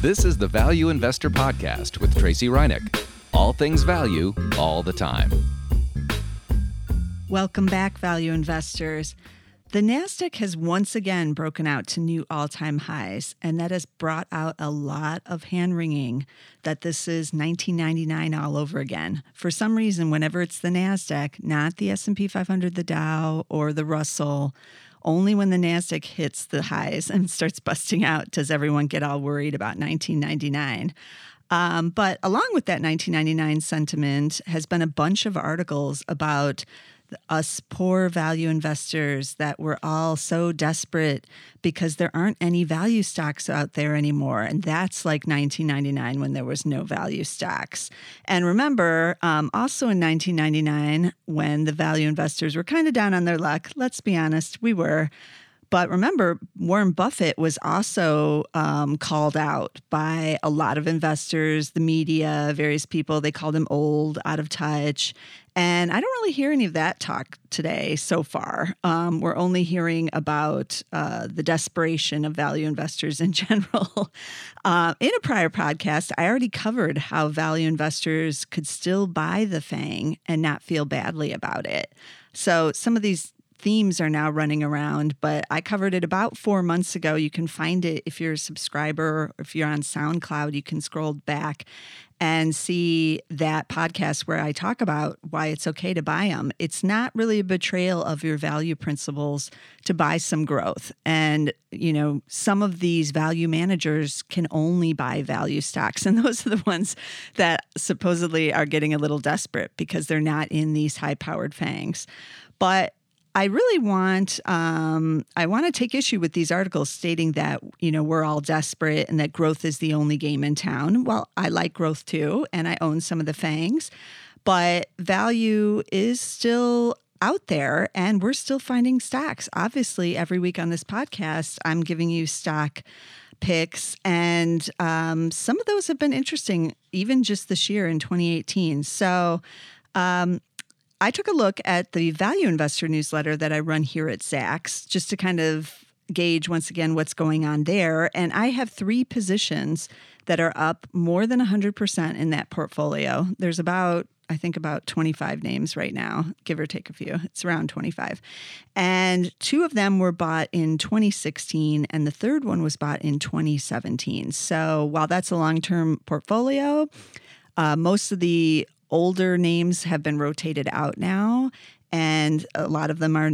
This is the Value Investor Podcast with Tracey Ryniec. All things value, all the time. Welcome back, value investors. The NASDAQ has once again broken out to new all time highs, and that has brought out a lot of hand wringing that this is 1999 all over again. For some reason, whenever it's the NASDAQ, not the S&P 500, the Dow, or the Russell, only when the NASDAQ hits the highs and starts busting out does everyone get all worried about 1999. Um, but along with that 1999 sentiment has been a bunch of articles about us poor value investors that we're all so desperate because there aren't any value stocks out there anymore. And that's like 1999 when there was no value stocks. And remember, um, also in 1999, when the value investors were kind of down on their luck, let's be honest, we were. But remember, Warren Buffett was also um, called out by a lot of investors, the media, various people. They called him old, out of touch. And I don't really hear any of that talk today so far. Um, we're only hearing about uh, the desperation of value investors in general. uh, in a prior podcast, I already covered how value investors could still buy the FANG and not feel badly about it. So some of these themes are now running around, but I covered it about four months ago. You can find it if you're a subscriber, or if you're on SoundCloud, you can scroll back and see that podcast where I talk about why it's okay to buy them. It's not really a betrayal of your value principles to buy some growth. And, you know, some of these value managers can only buy value stocks. And those are the ones that supposedly are getting a little desperate because they're not in these high powered fangs. But I really want um, I want to take issue with these articles stating that you know we're all desperate and that growth is the only game in town. Well, I like growth too, and I own some of the fangs, but value is still out there, and we're still finding stocks. Obviously, every week on this podcast, I'm giving you stock picks, and um, some of those have been interesting, even just this year in 2018. So. Um, I took a look at the value investor newsletter that I run here at Zacks just to kind of gauge once again what's going on there. And I have three positions that are up more than 100% in that portfolio. There's about I think about 25 names right now, give or take a few. It's around 25. And two of them were bought in 2016, and the third one was bought in 2017. So while that's a long term portfolio, uh, most of the older names have been rotated out now, and a lot of them are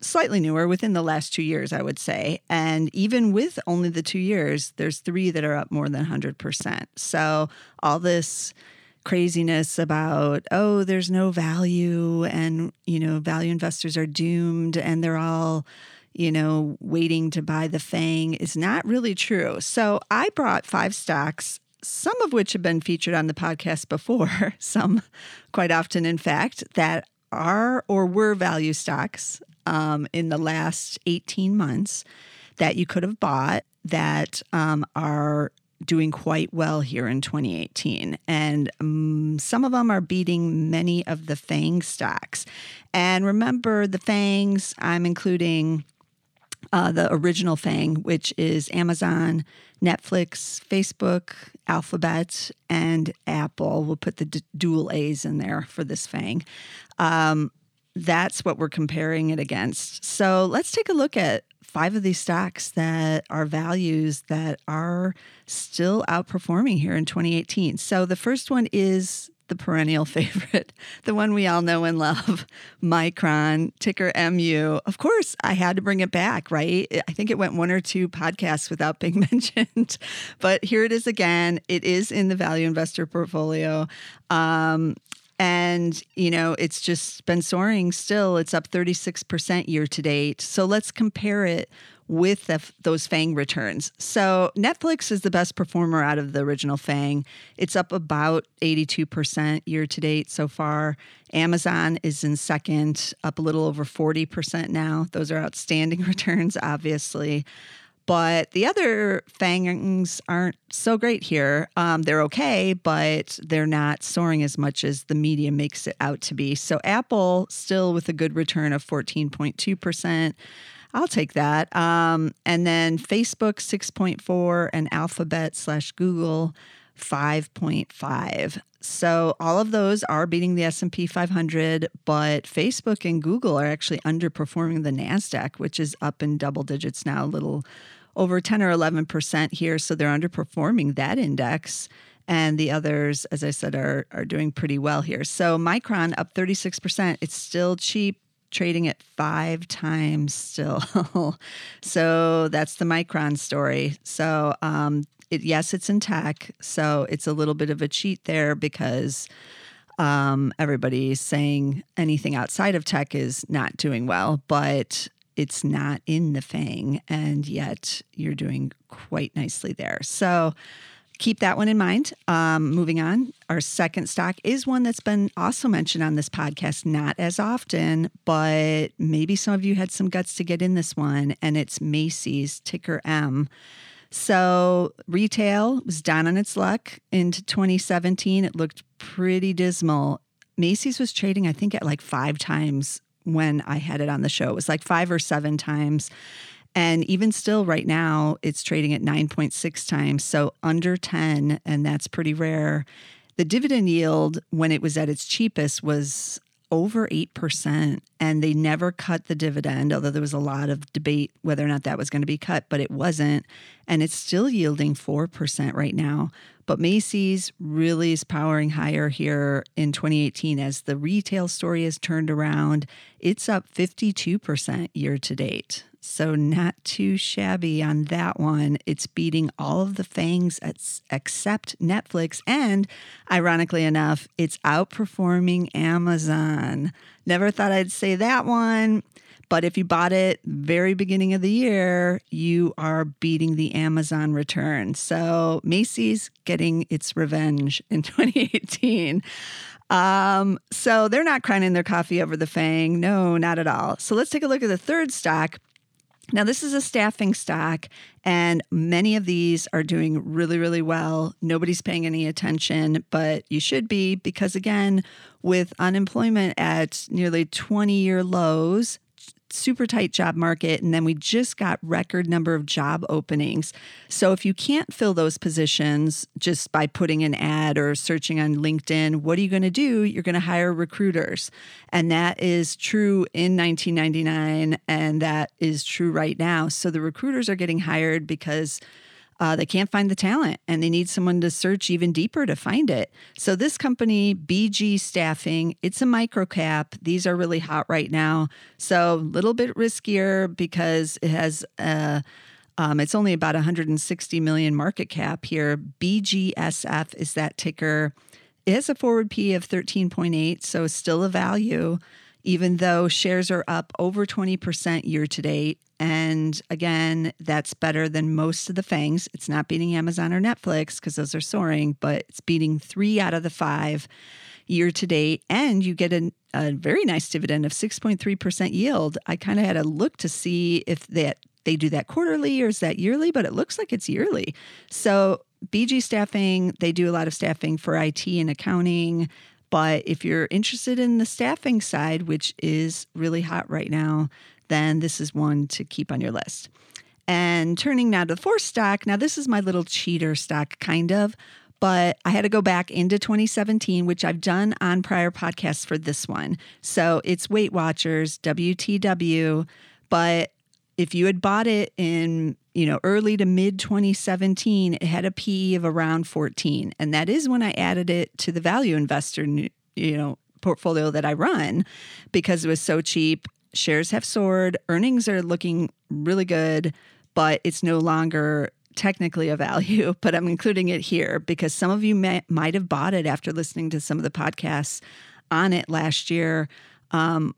slightly newer within the last two years, I would say. And even with only the two years, there's three that are up more than 100%. So all this craziness about oh there's no value and you know value investors are doomed and they're all you know waiting to buy the fang is not really true so i brought five stocks some of which have been featured on the podcast before, some quite often, in fact, that are or were value stocks um, in the last 18 months that you could have bought that um, are doing quite well here in 2018. And um, some of them are beating many of the FANG stocks. And remember, the FANGs, I'm including uh, the original FANG, which is Amazon, Netflix, Facebook, Alphabet, and Apple. We'll put the d- dual A's in there for this FANG. Um, that's what we're comparing it against. So let's take a look at five of these stocks that are values that are still outperforming here in 2018. So the first one is the perennial favorite, the one we all know and love, Micron, ticker MU. Of course, I had to bring it back, right? I think it went one or two podcasts without being mentioned, but here it is again. It is in the value investor portfolio. Um, and, you know, it's just been soaring still. It's up 36% year to date. So let's compare it with the, those FANG returns. So Netflix is the best performer out of the original FANG. It's up about 82% year to date so far. Amazon is in second, up a little over 40% now. Those are outstanding returns, obviously. But the other fangs aren't so great here. Um, they're okay, but they're not soaring as much as the media makes it out to be. So Apple still with a good return of 14.2%. I'll take that. Um, and then Facebook 6.4 and Alphabet slash Google 5.5. So all of those are beating the S&P 500, but Facebook and Google are actually underperforming the Nasdaq, which is up in double digits now, a little over 10 or 11% here, so they're underperforming that index and the others as I said are are doing pretty well here. So Micron up 36%. It's still cheap trading at 5 times still. so that's the Micron story. So um it, yes, it's in tech, so it's a little bit of a cheat there because um, everybody's saying anything outside of tech is not doing well, but it's not in the FANG, and yet you're doing quite nicely there. So keep that one in mind. Um, moving on, our second stock is one that's been also mentioned on this podcast, not as often, but maybe some of you had some guts to get in this one, and it's Macy's, ticker M. So retail was down on its luck into 2017. It looked pretty dismal. Macy's was trading, I think, at like five times when I had it on the show. It was like five or seven times. And even still, right now, it's trading at 9.6 times, so under 10, and that's pretty rare. The dividend yield, when it was at its cheapest, was over 8%. And they never cut the dividend, although there was a lot of debate whether or not that was going to be cut, but it wasn't. And it's still yielding 4% right now. But Macy's really is powering higher here in 2018 as the retail story has turned around. It's up 52% year to date. So, not too shabby on that one. It's beating all of the fangs except Netflix. And ironically enough, it's outperforming Amazon. Never thought I'd say that one. But if you bought it very beginning of the year, you are beating the Amazon return. So Macy's getting its revenge in 2018. Um, so they're not crying in their coffee over the Fang. No, not at all. So let's take a look at the third stock. Now, this is a staffing stock, and many of these are doing really, really well. Nobody's paying any attention, but you should be because, again, with unemployment at nearly 20 year lows, super tight job market and then we just got record number of job openings. So if you can't fill those positions just by putting an ad or searching on LinkedIn, what are you going to do? You're going to hire recruiters. And that is true in 1999 and that is true right now. So the recruiters are getting hired because uh, they can't find the talent and they need someone to search even deeper to find it. So this company, BG Staffing, it's a micro cap. These are really hot right now. So a little bit riskier because it has a uh, um, it's only about 160 million market cap here. BGSF is that ticker. It has a forward P of 13.8, so still a value, even though shares are up over 20% year to date. And again, that's better than most of the FANGs. It's not beating Amazon or Netflix because those are soaring, but it's beating three out of the five year to date. And you get a, a very nice dividend of 6.3% yield. I kind of had a look to see if that they do that quarterly or is that yearly, but it looks like it's yearly. So BG staffing, they do a lot of staffing for IT and accounting. But if you're interested in the staffing side, which is really hot right now, then this is one to keep on your list. And turning now to the fourth stock, now this is my little cheater stock, kind of, but I had to go back into 2017, which I've done on prior podcasts for this one. So it's Weight Watchers, WTW. But if you had bought it in, you know, early to mid 2017, it had a PE of around 14. And that is when I added it to the value investor, you know, portfolio that I run because it was so cheap shares have soared, earnings are looking really good, but it's no longer technically a value, but I'm including it here because some of you may, might have bought it after listening to some of the podcasts on it last year. Um,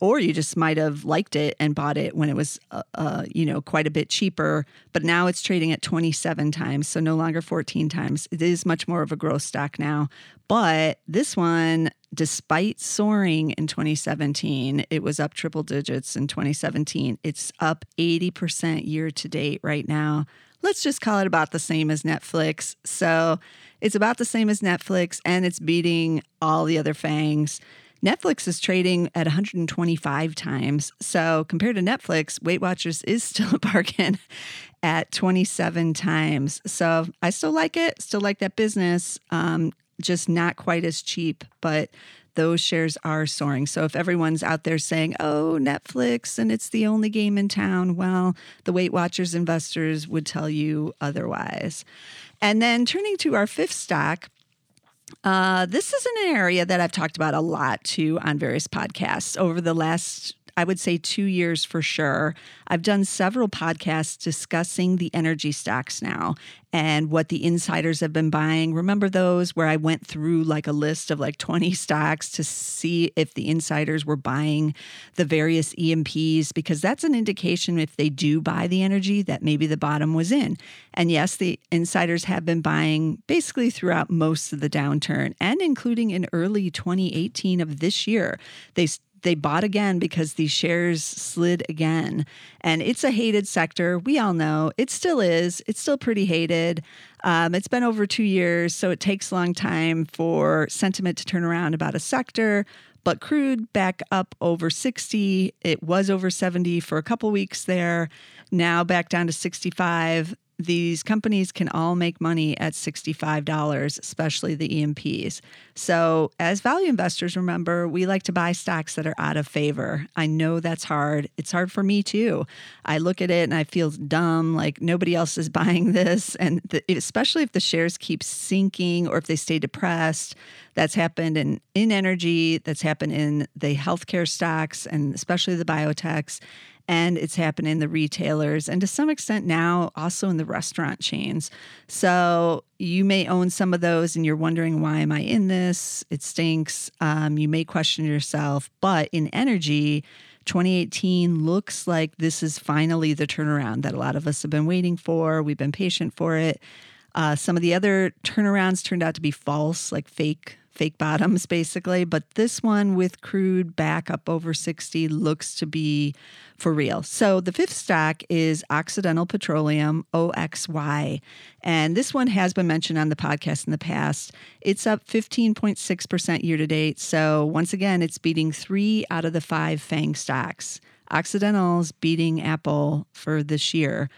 or you just might have liked it and bought it when it was, uh, uh, you know, quite a bit cheaper. But now it's trading at 27 times, so no longer 14 times. It is much more of a growth stock now. But this one, despite soaring in 2017, it was up triple digits in 2017. It's up 80% year to date right now. Let's just call it about the same as Netflix. So it's about the same as Netflix, and it's beating all the other fangs. Netflix is trading at 125 times. So compared to Netflix, Weight Watchers is still a bargain at 27 times. So I still like it, still like that business, um, just not quite as cheap, but those shares are soaring. So if everyone's out there saying, oh, Netflix and it's the only game in town, well, the Weight Watchers investors would tell you otherwise. And then turning to our fifth stock, uh, this is an area that I've talked about a lot too on various podcasts over the last I would say two years for sure. I've done several podcasts discussing the energy stocks now and what the insiders have been buying. Remember those where I went through like a list of like 20 stocks to see if the insiders were buying the various E&Ps because that's an indication if they do buy the energy that maybe the bottom was in. And yes, the insiders have been buying basically throughout most of the downturn and including in early 2018 of this year. They they bought again because these shares slid again. And it's a hated sector. We all know it still is. It's still pretty hated. Um, it's been over two years, so it takes a long time for sentiment to turn around about a sector. But crude back up over 60. It was over 70 for a couple weeks there. Now back down to 65 these companies can all make money at $65, especially the E&Ps. So, as value investors, remember, we like to buy stocks that are out of favor. I know that's hard. It's hard for me too. I look at it and I feel dumb, like nobody else is buying this. And the, especially if the shares keep sinking or if they stay depressed, that's happened in, in energy, that's happened in the healthcare stocks, and especially the biotechs and it's happened in the retailers and to some extent now also in the restaurant chains. So you may own some of those and you're wondering, why am I in this? It stinks. Um, you may question yourself, but in energy, 2018 looks like this is finally the turnaround that a lot of us have been waiting for. We've been patient for it. Uh, some of the other turnarounds turned out to be false, like fake fake bottoms basically. But this one with crude back up over 60 looks to be for real. So the fifth stock is Occidental Petroleum, OXY. And this one has been mentioned on the podcast in the past. It's up 15.6% year to date. So once again, it's beating three out of the five FANG stocks. Occidental's beating Apple for this year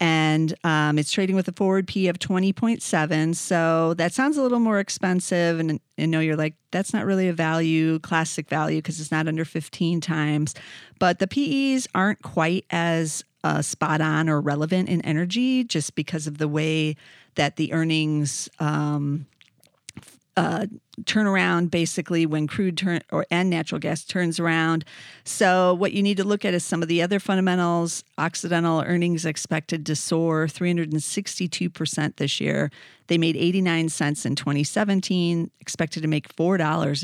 and um, it's trading with a forward P of 20.7. So that sounds a little more expensive. And I know you're like, that's not really a value, classic value, because it's not under 15 times. But the PEs aren't quite as uh, spot on or relevant in energy just because of the way that the earnings um, uh, turnaround basically when crude turn or and natural gas turns around. So what you need to look at is some of the other fundamentals. Occidental earnings expected to soar 362% this year. They made 89 cents in 2017, expected to make $4.12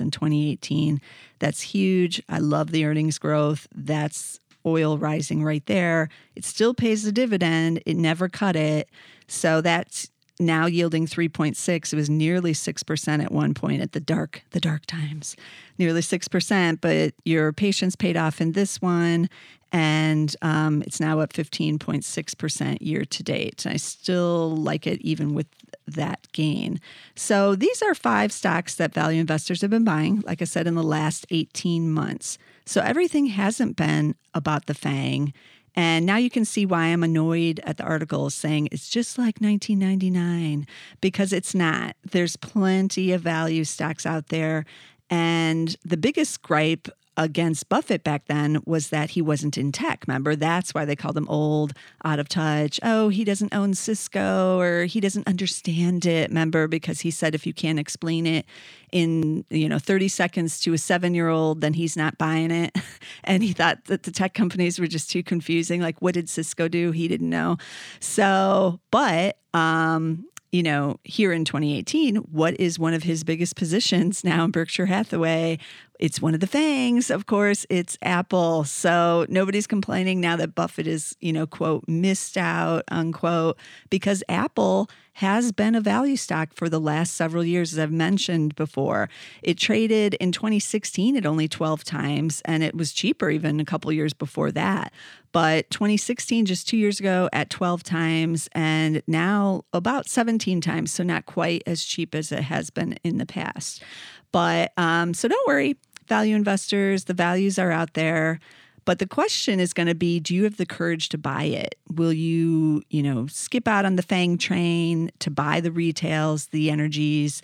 in 2018. That's huge. I love the earnings growth. That's oil rising right there. It still pays the dividend. It never cut it. So that's now yielding 3.6 it was nearly 6% at one point at the dark the dark times. Nearly 6% but your patience paid off in this one and um, it's now up 15.6% year to date. And i still like it even with that gain. So these are five stocks that value investors have been buying like i said in the last 18 months. So everything hasn't been about the fang and now you can see why I'm annoyed at the article saying it's just like 1999 because it's not. There's plenty of value stocks out there. And the biggest gripe against Buffett back then was that he wasn't in tech. Remember, that's why they called him old, out of touch. Oh, he doesn't own Cisco or he doesn't understand it. Remember, because he said if you can't explain it in you know 30 seconds to a seven year old, then he's not buying it. and he thought that the tech companies were just too confusing. Like, what did Cisco do? He didn't know. So, but um, you know, here in 2018, what is one of his biggest positions now in Berkshire Hathaway? It's one of the fangs, of course, it's Apple. So nobody's complaining now that Buffett is, you know, quote, missed out, unquote, because Apple has been a value stock for the last several years, as I've mentioned before. It traded in 2016 at only 12 times, and it was cheaper even a couple years before that. But 2016, just two years ago, at 12 times, and now about 17 times. So not quite as cheap as it has been in the past. But um, so don't worry, value investors, the values are out there. But the question is going to be do you have the courage to buy it? Will you, you know, skip out on the FANG train to buy the retails, the energies,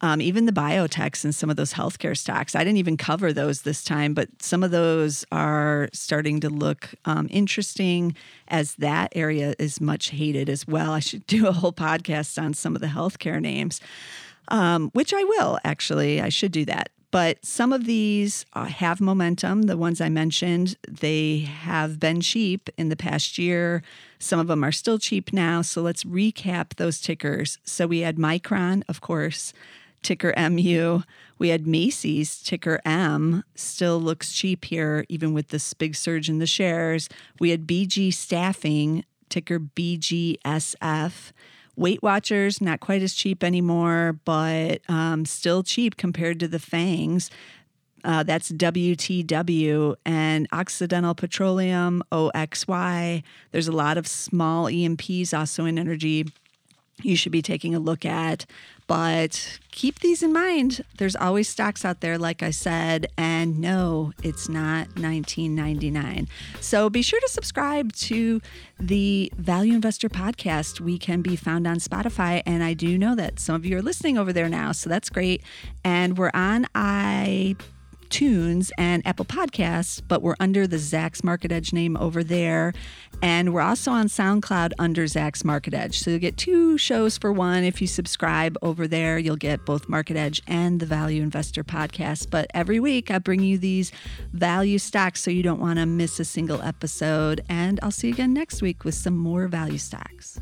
um, even the biotechs and some of those healthcare stocks? I didn't even cover those this time, but some of those are starting to look um, interesting as that area is much hated as well. I should do a whole podcast on some of the healthcare names. Um, which I will actually. I should do that. But some of these uh, have momentum. The ones I mentioned, they have been cheap in the past year. Some of them are still cheap now. So let's recap those tickers. So we had Micron, of course, ticker MU. We had Macy's, ticker M, still looks cheap here, even with this big surge in the shares. We had BG Staffing, ticker BGSF. Weight Watchers, not quite as cheap anymore, but um, still cheap compared to the Fangs. Uh, that's WTW and Occidental Petroleum, OXY. There's a lot of small E&Ps also in energy you should be taking a look at. But keep these in mind. There's always stocks out there, like I said, and no, it's not 1999. So be sure to subscribe to the Value Investor podcast. We can be found on Spotify, and I do know that some of you are listening over there now, so that's great. And we're on i Tunes and Apple Podcasts, but we're under the Zacks Market Edge name over there. And we're also on SoundCloud under Zacks Market Edge. So you'll get two shows for one. If you subscribe over there, you'll get both Market Edge and the Value Investor podcast. But every week, I bring you these value stocks so you don't want to miss a single episode. And I'll see you again next week with some more value stocks.